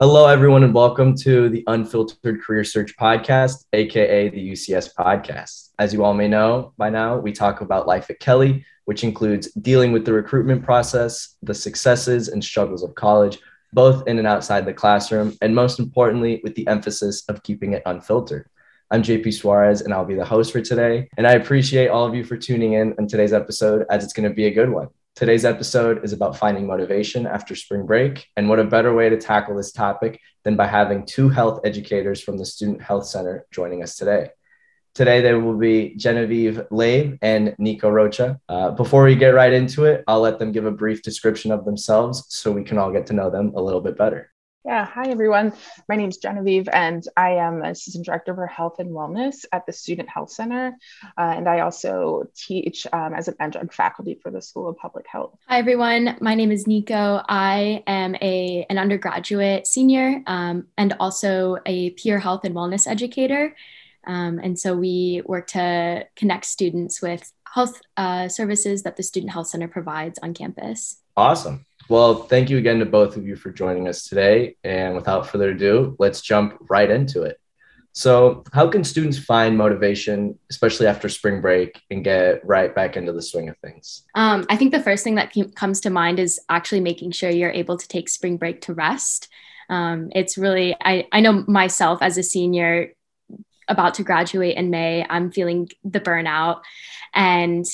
Hello, everyone, and welcome to the Unfiltered Career Search Podcast, aka the UCS Podcast. As you all may know by now, we talk about life at Kelley, which includes dealing with the recruitment process, the successes and struggles of college, both in and outside the classroom, and most importantly, with the emphasis of keeping it unfiltered. I'm JP Suarez, and I'll be the host for today. And I appreciate all of you for tuning in on today's episode, as it's going to be a good one. Today's episode is about finding motivation after spring break. And what a better way to tackle this topic than by having two health educators from the Student Health Center joining us today. Today, there will be Genevieve Lave and Nico Rocha. Uh, before we get right into it, I'll let them give a brief description of themselves so we can all get to know them a little bit better. Yeah, hi everyone. My name is Genevieve, and I am Assistant Director for Health and Wellness at the Student Health Center. Uh, and I also teach um, as an adjunct faculty for the School of Public Health. Hi everyone. My name is Nico. I am a, an undergraduate senior um, and also a peer health and wellness educator. Um, and so we work to connect students with health uh, services that the Student Health Center provides on campus. Awesome. Well, thank you again to both of you for joining us today. And without further ado, let's jump right into it. So, how can students find motivation, especially after spring break, and get right back into the swing of things? Um, I think the first thing that comes to mind is actually making sure you're able to take spring break to rest. Um, it's really, I, I know myself as a senior about to graduate in May, I'm feeling the burnout. And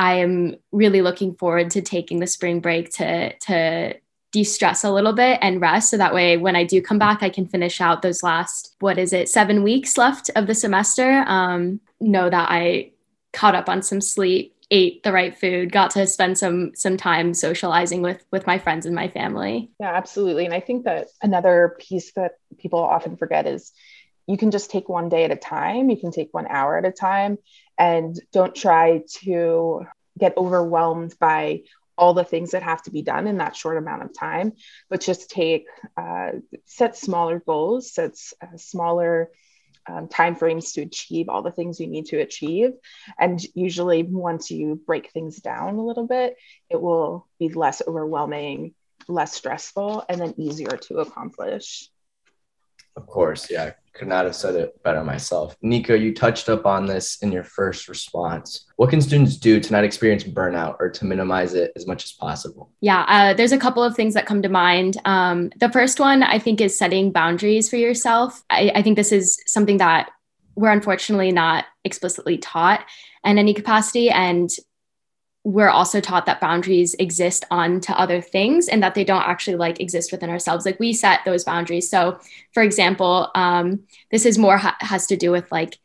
I am really looking forward to taking the spring break to to de-stress a little bit and rest. So that way when i do come back i can finish out those last what is it seven weeks left of the semester um, know that i caught up on some sleep ate the right food got to spend some some time socializing with with my friends and my family. Yeah absolutely. And i think that another piece that people often forget is you can just take one day at a time. You can take one hour at a time and don't try to get overwhelmed by all the things that have to be done in that short amount of time but just take uh, set smaller goals set uh, smaller um, time frames to achieve all the things you need to achieve. And usually once you break things down a little bit it will be less overwhelming less stressful and then easier to accomplish of course yeah could not have said it better myself. Nico, you touched up on this in your first response. What can students do to not experience burnout or to minimize it as much as possible? Yeah, uh, there's a couple of things that come to mind. Um, the first one, I think, is setting boundaries for yourself. I, I think this is something that we're unfortunately not explicitly taught in any capacity. And we're also taught that boundaries exist on to other things and that they don't actually like exist within ourselves. Like we set those boundaries. So for example um, this is more ha- has to do with like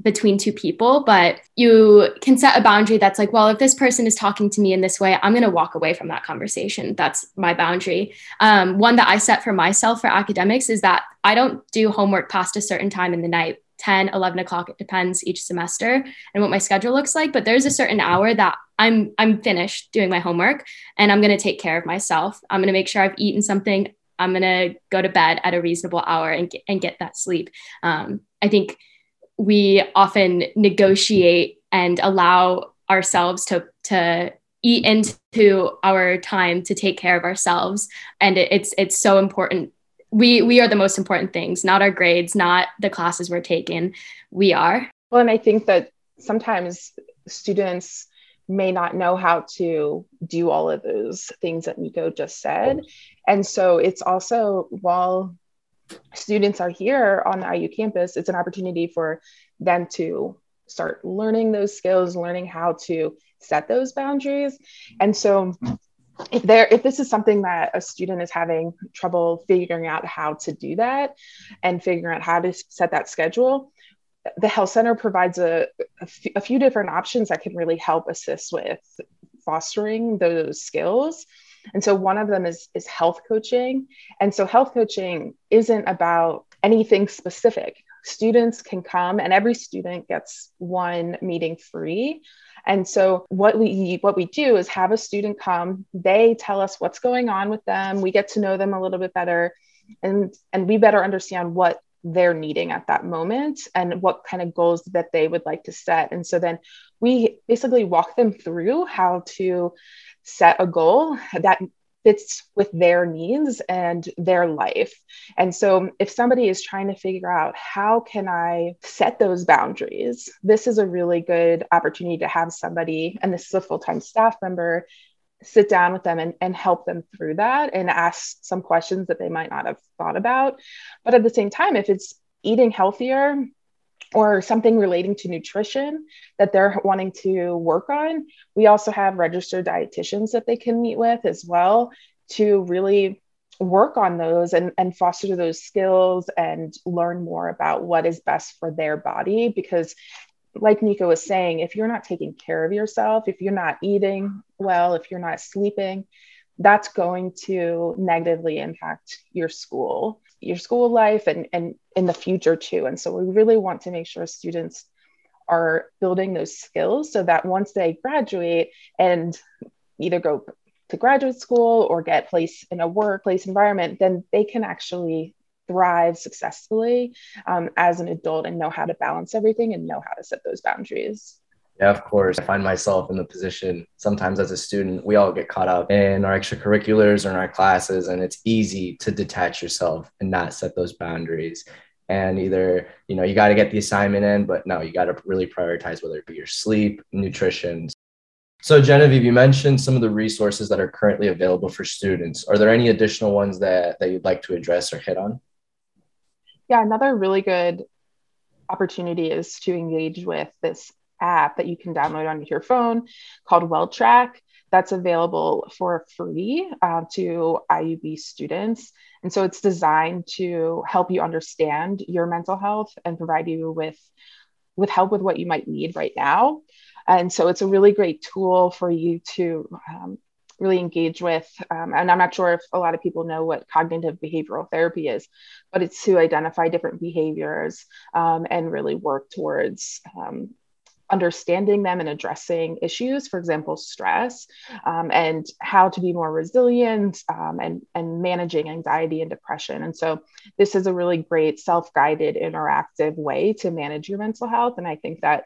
between two people but you can set a boundary that's like well if this person is talking to me in this way i'm going to walk away from that conversation. That's my boundary. Um, one that i set for myself for academics is that i don't do homework past a certain time in the night 10 11 o'clock it depends each semester and what my schedule looks like but there's a certain hour that i'm i'm finished doing my homework and i'm going to take care of myself. I'm going to make sure i've eaten something. I'm going to go to bed at a reasonable hour and get, and get that sleep. Um, i think we often negotiate and allow ourselves to to eat into our time to take care of ourselves. And it, it's it's so important we we are the most important things not our grades not the classes we're taking. We are. Well and i think that sometimes students may not know how to do all of those things that nico just said. And so it's also while students are here on the iu campus it's an opportunity for them to start learning those skills learning how to set those boundaries. And so if there if this is something that a student is having trouble figuring out how to do that and figuring out how to set that schedule the health center provides a, a, f- a few different options that can really help assist with fostering those skills. And so one of them is is health coaching. And so health coaching isn't about anything specific. Students can come and every student gets one meeting free and so what we what we do is have a student come, they tell us what's going on with them, we get to know them a little bit better and and we better understand what they're needing at that moment and what kind of goals that they would like to set. And so then we basically walk them through how to set a goal that fits with their needs and their life. And so if somebody is trying to figure out how can I set those boundaries, this is a really good opportunity to have somebody, and this is a full-time staff member, sit down with them and, and help them through that and ask some questions that they might not have thought about. But at the same time, if it's eating healthier, or something relating to nutrition that they're wanting to work on, we also have registered dietitians that they can meet with as well to really work on those and, and foster those skills and learn more about what is best for their body. Because, like Nico was saying, if you're not taking care of yourself, if you're not eating well, if you're not sleeping, that's going to negatively impact your school your school life and and in the future too. And so we really want to make sure students are building those skills so that once they graduate and either go to graduate school or get placed in a workplace environment then they can actually thrive successfully um, as an adult and know how to balance everything and know how to set those boundaries yeah, of course. I find myself in the position sometimes as a student, we all get caught up in our extracurriculars or in our classes, and it's easy to detach yourself and not set those boundaries. And either, you know, you got to get the assignment in, but no, you got to really prioritize whether it be your sleep, nutrition. So, Genevieve, you mentioned some of the resources that are currently available for students. Are there any additional ones that, that you'd like to address or hit on? Yeah, another really good opportunity is to engage with this app that you can download on your phone called WellTrack that's available for free uh, to IUB students. And so it's designed to help you understand your mental health and provide you with, with help with what you might need right now. And so it's a really great tool for you to um, really engage with. Um, and I'm not sure if a lot of people know what cognitive behavioral therapy is, but it's to identify different behaviors um, and really work towards um, understanding them and addressing issues, for example, stress, um, and how to be more resilient um, and, and managing anxiety and depression. And so, this is a really great self guided, interactive way to manage your mental health. And I think that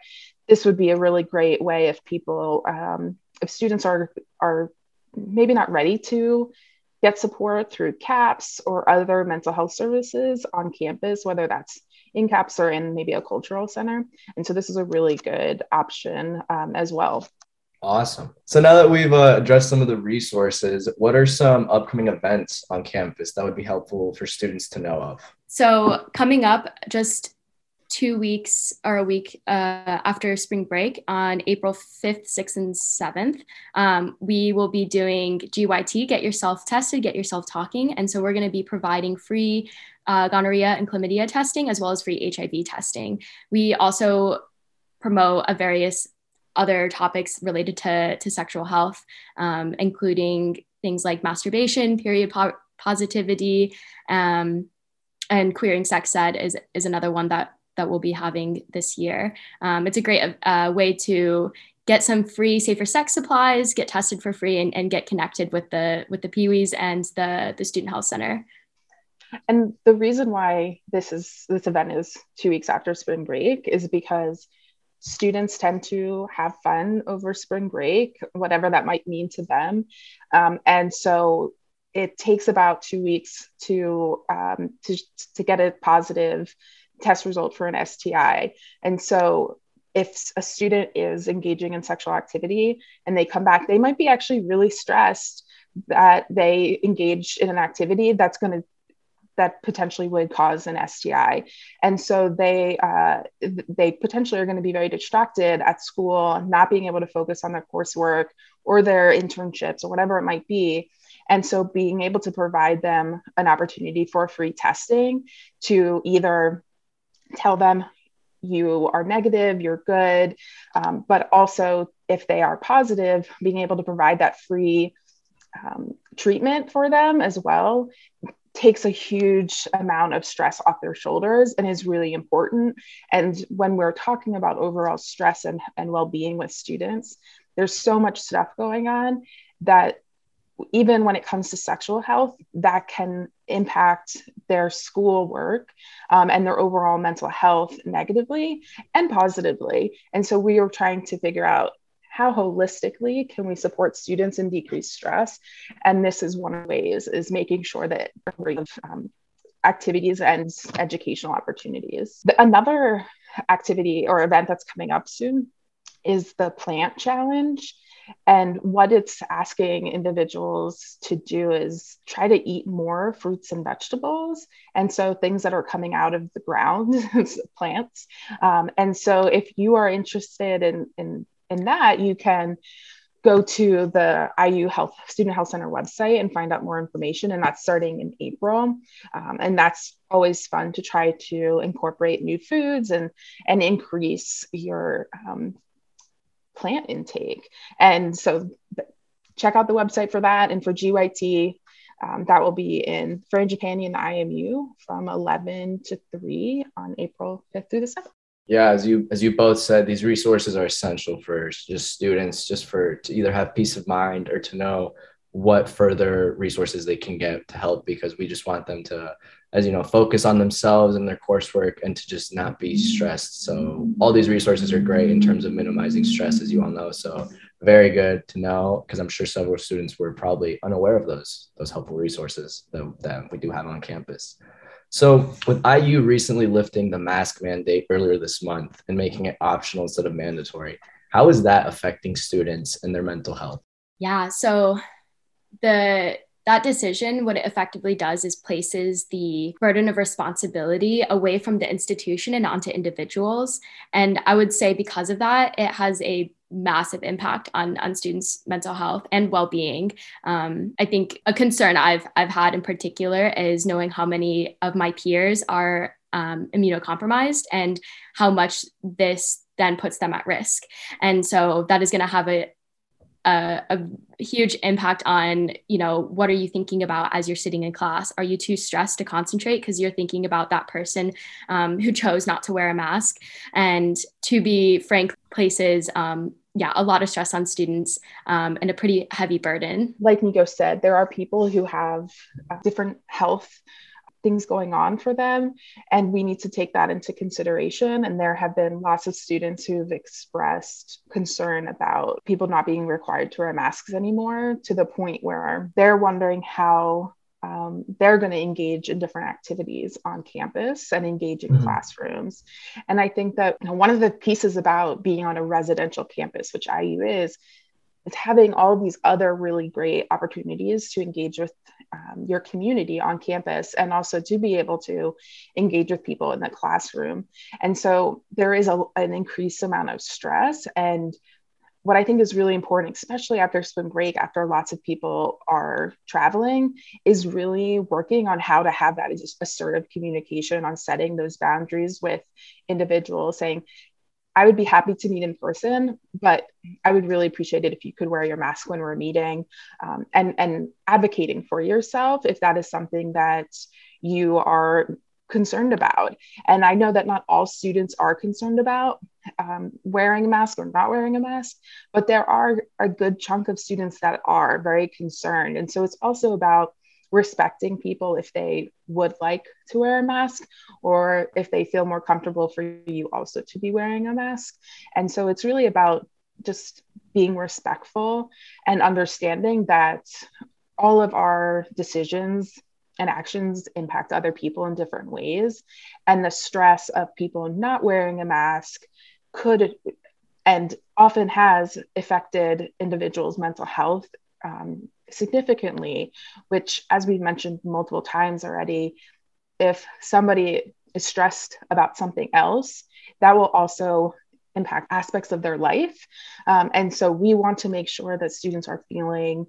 this would be a really great way if people, um, if students are, are maybe not ready to get support through CAPS or other mental health services on campus, whether that's in CAPS or in maybe a cultural center. And so this is a really good option um, as well. Awesome. So now that we've uh, addressed some of the resources, what are some upcoming events on campus that would be helpful for students to know of? So coming up, just two weeks or a week uh, after spring break on April 5th, 6th, and 7th, um, we will be doing GYT, get yourself tested, get yourself talking. And so we're going to be providing free uh, gonorrhea and chlamydia testing as well as free HIV testing. We also promote a various other topics related to, to sexual health, um, including things like masturbation, period po- positivity, um, and queering sex ed is, is another one that, that we'll be having this year. Um, it's a great uh, way to get some free safer sex supplies, get tested for free, and, and get connected with the with the Peewees and the, the Student Health Center. And the reason why this is this event is two weeks after spring break is because students tend to have fun over spring break, whatever that might mean to them. Um, and so it takes about two weeks to, um, to, to get a positive test result for an STI. And so if a student is engaging in sexual activity and they come back, they might be actually really stressed that they engaged in an activity that's going to that potentially would cause an STI. And so they uh, they potentially are going to be very distracted at school, not being able to focus on their coursework or their internships or whatever it might be. And so being able to provide them an opportunity for free testing to either tell them you are negative, you're good, um, but also if they are positive, being able to provide that free um, treatment for them as well takes a huge amount of stress off their shoulders and is really important. And when we're talking about overall stress and, and well being with students, there's so much stuff going on that even when it comes to sexual health, that can impact their schoolwork um, and their overall mental health negatively and positively. And so we are trying to figure out how holistically can we support students and decrease stress. And this is one of the ways is making sure that um, activities and educational opportunities. Another activity or event that's coming up soon is the plant challenge and what it's asking individuals to do is try to eat more fruits and vegetables. And so things that are coming out of the ground, plants. Um, and so if you are interested in, in, in that, you can go to the IU Health Student Health Center website and find out more information. And that's starting in April. Um, and that's always fun to try to incorporate new foods and and increase your um, plant intake. And so check out the website for that. And for GYT, um, that will be in Frangipani and IMU from 11 to 3 on April 5th through the 7th. Yeah, as you as you both said, these resources are essential for just students, just for to either have peace of mind or to know what further resources they can get to help because we just want them to as you know focus on themselves and their coursework and to just not be stressed. So all these resources are great in terms of minimizing stress as you all know. So very good to know because i'm sure several students were probably unaware of those those helpful resources that, that we do have on campus. So with iu recently lifting the mask mandate earlier this month and making it optional instead of mandatory how is that affecting students and their mental health? Yeah so the that decision what it effectively does is places the burden of responsibility away from the institution and onto individuals. And i would say because of that it has a massive impact on on students mental health and well-being. Um, i think a concern i've i've had in particular is knowing how many of my peers are um, immunocompromised and how much this then puts them at risk. And so that is going to have a, a, huge impact on you know what are you thinking about as you're sitting in class? Are you too stressed to concentrate because you're thinking about that person um, who chose not to wear a mask? And to be frank places um, yeah a lot of stress on students um, and a pretty heavy burden. Like nico said there are people who have different health things going on for them. And we need to take that into consideration. And there have been lots of students who've expressed concern about people not being required to wear masks anymore to the point where they're wondering how um, they're going to engage in different activities on campus and engage in mm-hmm. classrooms. And I think that you know, one of the pieces about being on a residential campus, which IU is, is having all these other really great opportunities to engage with um, your community on campus and also to be able to engage with people in the classroom. And so there is a, an increased amount of stress. And what I think is really important, especially after spring break, after lots of people are traveling, is really working on how to have that assertive communication on setting those boundaries with individuals, saying, I would be happy to meet in person, but I would really appreciate it if you could wear your mask when we're meeting um, and, and advocating for yourself if that is something that you are concerned about. And I know that not all students are concerned about um, wearing a mask or not wearing a mask, but there are a good chunk of students that are very concerned. And so it's also about respecting people if they would like to wear a mask or if they feel more comfortable for you also to be wearing a mask. And so it's really about just being respectful and understanding that all of our decisions and actions impact other people in different ways. And the stress of people not wearing a mask could and often has affected individuals' mental health um, significantly, which, as we've mentioned multiple times already, if somebody is stressed about something else, that will also impact aspects of their life. Um, and so we want to make sure that students are feeling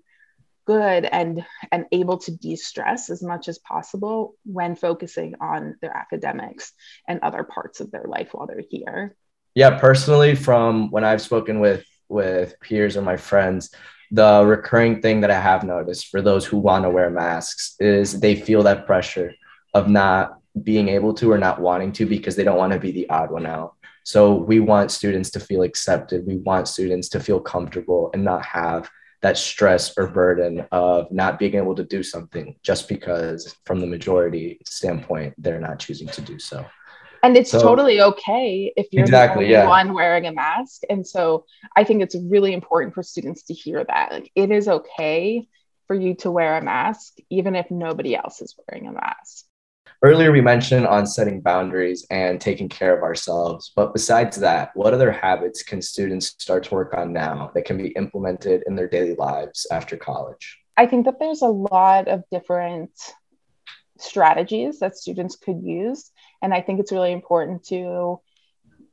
good and and able to de-stress as much as possible when focusing on their academics and other parts of their life while they're here yeah personally from when i've spoken with with peers or my friends the recurring thing that I have noticed for those who want to wear masks is they feel that pressure of not being able to or not wanting to because they don't want to be the odd one out. So we want students to feel accepted. We want students to feel comfortable and not have that stress or burden of not being able to do something just because from the majority standpoint they're not choosing to do so. And it's so, totally okay if you're exactly, the only yeah. one wearing a mask and so i think it's really important for students to hear that like it is okay for you to wear a mask even if nobody else is wearing a mask earlier we mentioned on setting boundaries and taking care of ourselves but besides that what other habits can students start to work on now that can be implemented in their daily lives after college i think that there's a lot of different strategies that students could use. And I think it's really important to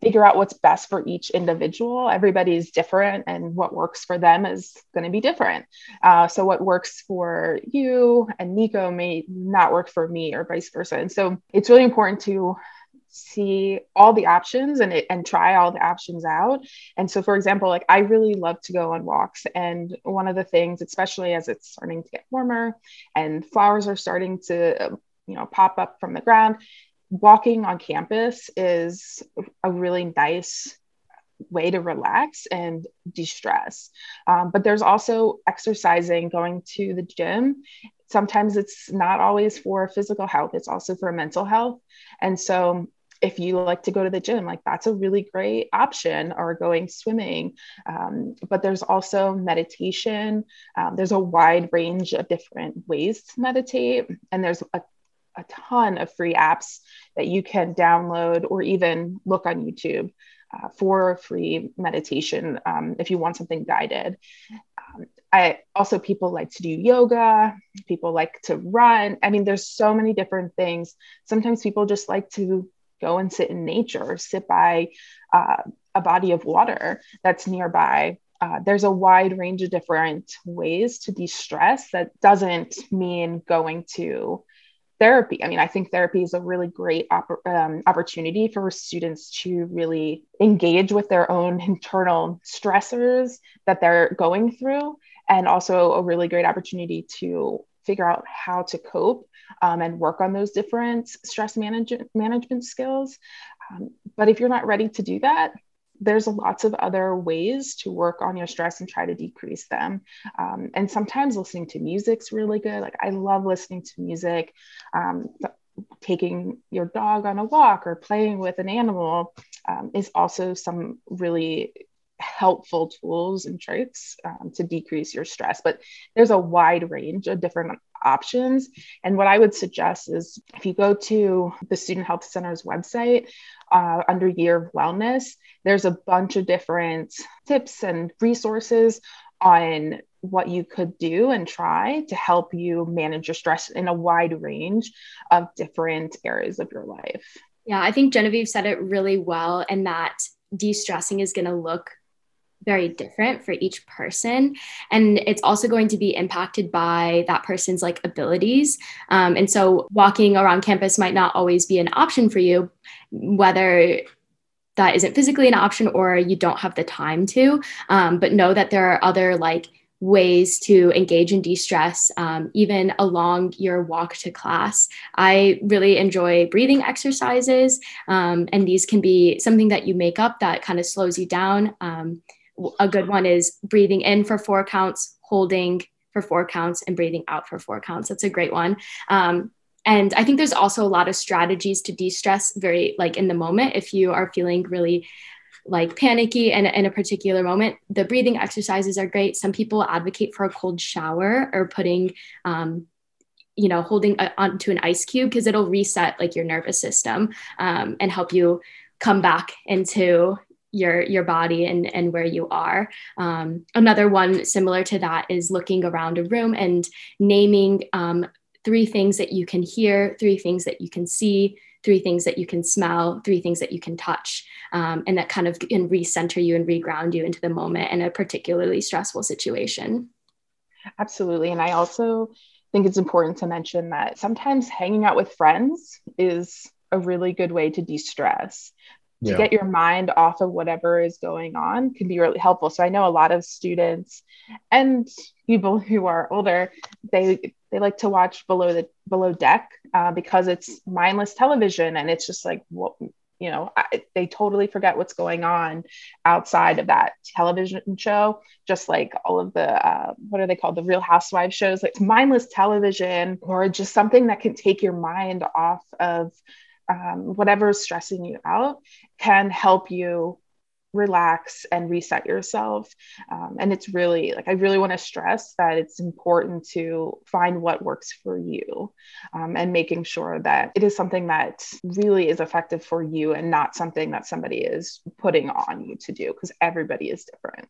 figure out what's best for each individual. Everybody is different, and what works for them is going to be different. Uh, so, what works for you and Nico may not work for me, or vice versa. And so, it's really important to see all the options and and try all the options out. And so, for example, like I really love to go on walks, and one of the things, especially as it's starting to get warmer and flowers are starting to, you know, pop up from the ground, walking on campus is a really nice way to relax and de-stress um, but there's also exercising going to the gym sometimes it's not always for physical health it's also for mental health and so if you like to go to the gym, like that's a really great option, or going swimming. Um, but there's also meditation. Um, there's a wide range of different ways to meditate, and there's a, a ton of free apps that you can download or even look on YouTube. Uh, for free meditation um, if you want something guided. Um, I also people like to do yoga, people like to run. I mean, there's so many different things. Sometimes people just like to go and sit in nature, sit by uh, a body of water that's nearby. Uh, there's a wide range of different ways to de stress that doesn't mean going to therapy. I mean, I think therapy is a really great op- um, opportunity for students to really engage with their own internal stressors that they're going through, and also a really great opportunity to figure out how to cope um, and work on those different stress management management skills. Um, but if you're not ready to do that, there's lots of other ways to work on your stress and try to decrease them. Um, and sometimes listening to music's really good. Like I love listening to music. Um, taking your dog on a walk or playing with an animal um, is also some really helpful tools and tricks um, to decrease your stress. But there's a wide range of different options. And what I would suggest is if you go to the Student Health Center's website uh, under Year of Wellness, there's a bunch of different tips and resources on what you could do and try to help you manage your stress in a wide range of different areas of your life. Yeah, I think Genevieve said it really well, and that de stressing is going to look very different for each person. And it's also going to be impacted by that person's like abilities. Um, and so walking around campus might not always be an option for you whether that isn't physically an option or you don't have the time to. Um, but know that there are other like ways to engage in de-stress um, even along your walk to class. I really enjoy breathing exercises um, and these can be something that you make up that kind of slows you down um, a good one is breathing in for four counts, holding for four counts, and breathing out for four counts. That's a great one. Um, and I think there's also a lot of strategies to de stress very like in the moment. If you are feeling really like panicky and in a particular moment, the breathing exercises are great. Some people advocate for a cold shower or putting, um, you know, holding a, onto an ice cube because it'll reset like your nervous system um, and help you come back into your your body and and where you are. Um, another one similar to that is looking around a room and naming um, three things that you can hear three things that you can see three things that you can smell three things that you can touch um, and that kind of can recenter you and reground you into the moment in a particularly stressful situation. Absolutely. And i also think it's important to mention that sometimes hanging out with friends is a really good way to de-stress to yeah. get your mind off of whatever is going on can be really helpful. So I know a lot of students and people who are older, they they like to watch below the below deck uh, because it's mindless television and it's just like what you know I, they totally forget what's going on outside of that television show just like all of the uh, what are they called the real housewives shows like mindless television or just something that can take your mind off of um, whatever's stressing you out can help you relax and reset yourself. Um, and it's really like, I really want to stress that it's important to find what works for you um, and making sure that it is something that really is effective for you and not something that somebody is putting on you to do because everybody is different.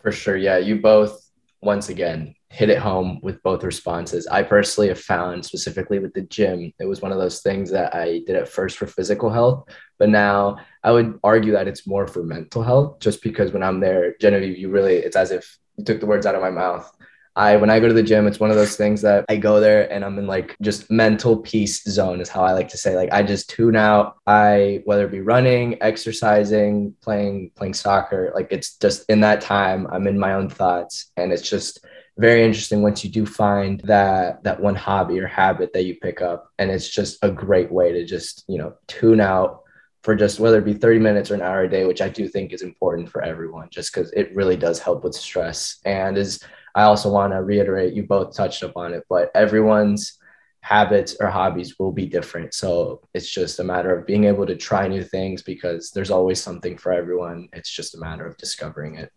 For sure. Yeah. You both, once again, hit it home with both responses. I personally have found, specifically with the gym, it was one of those things that I did at first for physical health, but now I would argue that it's more for mental health, just because when I'm there, Genevieve, you really, it's as if you took the words out of my mouth. I when I go to the gym, it's one of those things that I go there and I'm in like just mental peace zone is how I like to say. Like I just tune out. I whether it be running, exercising, playing playing soccer, like it's just in that time I'm in my own thoughts and it's just very interesting once you do find that that one hobby or habit that you pick up. And it's just a great way to just you know tune out for just whether it be 30 minutes or an hour a day which i do think is important for everyone just because it really does help with stress. And is i also want to reiterate you both touched upon it but everyone's habits or hobbies will be different. So it's just a matter of being able to try new things because there's always something for everyone. It's just a matter of discovering it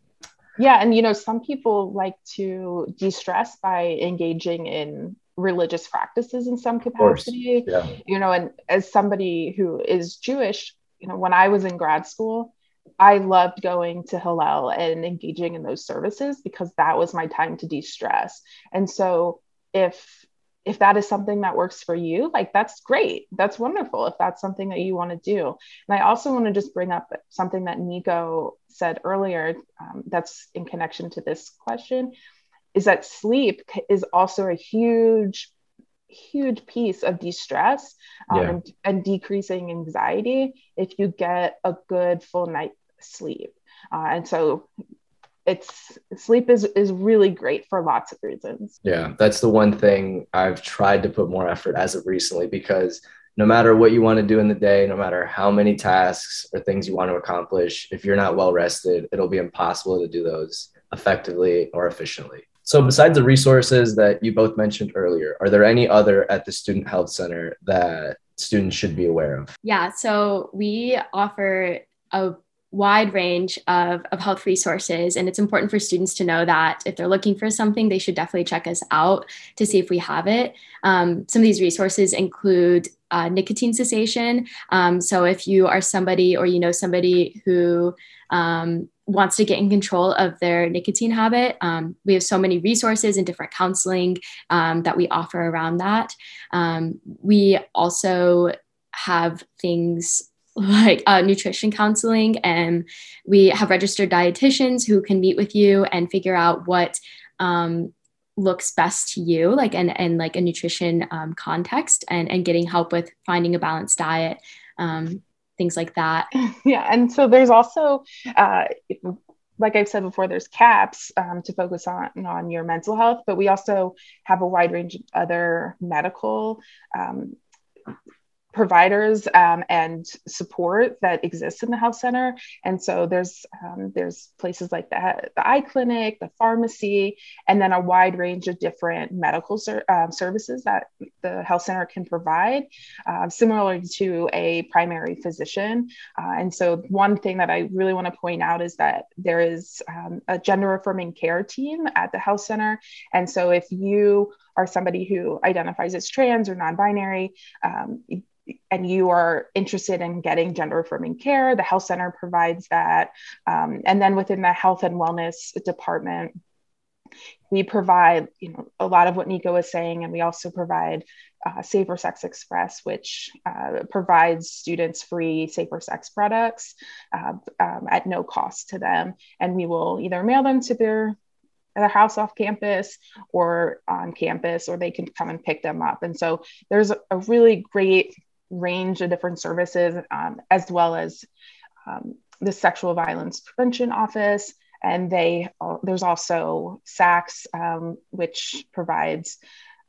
yeah, and you know, some people like to de-stress by engaging in religious practices in some capacity. Yeah. You know, and as somebody who is Jewish, you know, when I was in grad school, I loved going to Hillel and engaging in those services because that was my time to de-stress. And so if if that is something that works for you, like that's great. That's wonderful if that's something that you want to do. And I also want to just bring up something that Nico said earlier um, that's in connection to this question is that sleep is also a huge huge piece of de-stress um, yeah. and, and, decreasing anxiety if you get a good full night sleep uh, and so it's sleep is is really great for lots of reasons. Yeah, that's the one thing I've tried to put more effort as of recently because no matter what you want to do in the day, no matter how many tasks or things you want to accomplish, if you're not well rested, it'll be impossible to do those effectively or efficiently. So, besides the resources that you both mentioned earlier, are there any other at the Student Health Center that students should be aware of? Yeah, so we offer a wide range of, of health resources. And it's important for students to know that if they're looking for something, they should definitely check us out to see if we have it. Um, some of these resources include uh, nicotine cessation. Um, so if you are somebody or you know somebody who um, wants to get in control of their nicotine habit, um, we have so many resources and different counseling um, that we offer around that. Um, we also have things like uh, nutrition counseling and we have registered dietitians who can meet with you and figure out what um, looks best to you like and, and like a nutrition um, context and, and getting help with finding a balanced diet um, things like that. Yeah and so there's also uh, like I've said before, there's CAPS um, to focus on on your mental health, but we also have a wide range of other medical um, providers um, and support that exists in the health center. And so there's um, there's places like the, the eye clinic, the pharmacy, and then a wide range of different medical ser- um, services that the health center can provide, uh, similar to a primary physician. Uh, and so one thing that I really want to point out is that there is um, a gender affirming care team at the health center. And so if you are somebody who identifies as trans or non-binary, um, and you are interested in getting gender affirming care, the health center provides that. Um, and then within the health and wellness department, we provide you know a lot of what Nico was saying, and we also provide uh, Safer Sex Express, which uh, provides students free safer sex products uh, um, at no cost to them, and we will either mail them to their their house off campus or on campus, or they can come and pick them up. And so there's a really great range of different services, um, as well as um, the Sexual Violence Prevention Office. And they uh, there's also SACS, um, which provides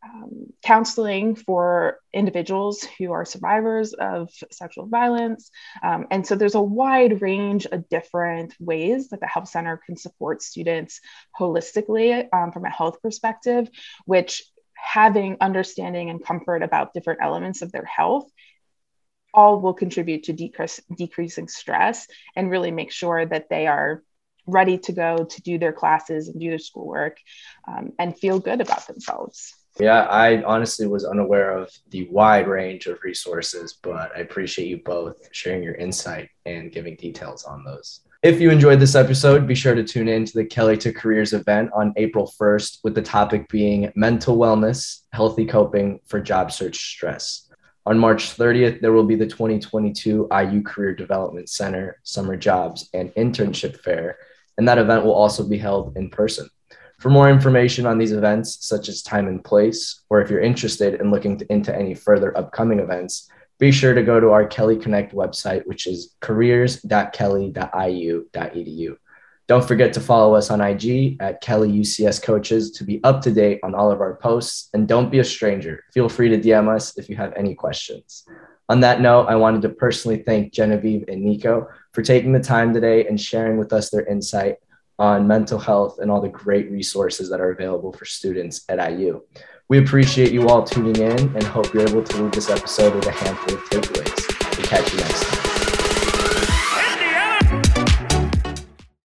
um, counseling for individuals who are survivors of sexual violence. Um, and so there's a wide range of different ways that the Health Center can support students holistically from a health perspective, which having understanding and comfort about different elements of their health all will contribute to decrease, decreasing stress and really make sure that they are ready to go to do their classes and do their schoolwork um, and feel good about themselves. Yeah, I honestly was unaware of the wide range of resources, but I appreciate you both sharing your insight and giving details on those. If you enjoyed this episode, be sure to tune in to the Kelley to Careers event on April 1st, with the topic being mental wellness, healthy coping for job search stress. On March 30th, there will be the 2022 IU Career Development Center Summer Jobs and Internship Fair, and that event will also be held in person. For more information on these events, such as time and place, or if you're interested in looking to, into any further upcoming events, be sure to go to our Kelley Connect website, which is careers.kelley.iu.edu. Don't forget to follow us on IG at Kelley UCS Coaches to be up to date on all of our posts. And don't be a stranger. Feel free to DM us if you have any questions. On that note, I wanted to personally thank Genevieve and Nico for taking the time today and sharing with us their insight on mental health and all the great resources that are available for students at IU. We appreciate you all tuning in and hope you're able to leave this episode with a handful of takeaways. We'll catch you next time.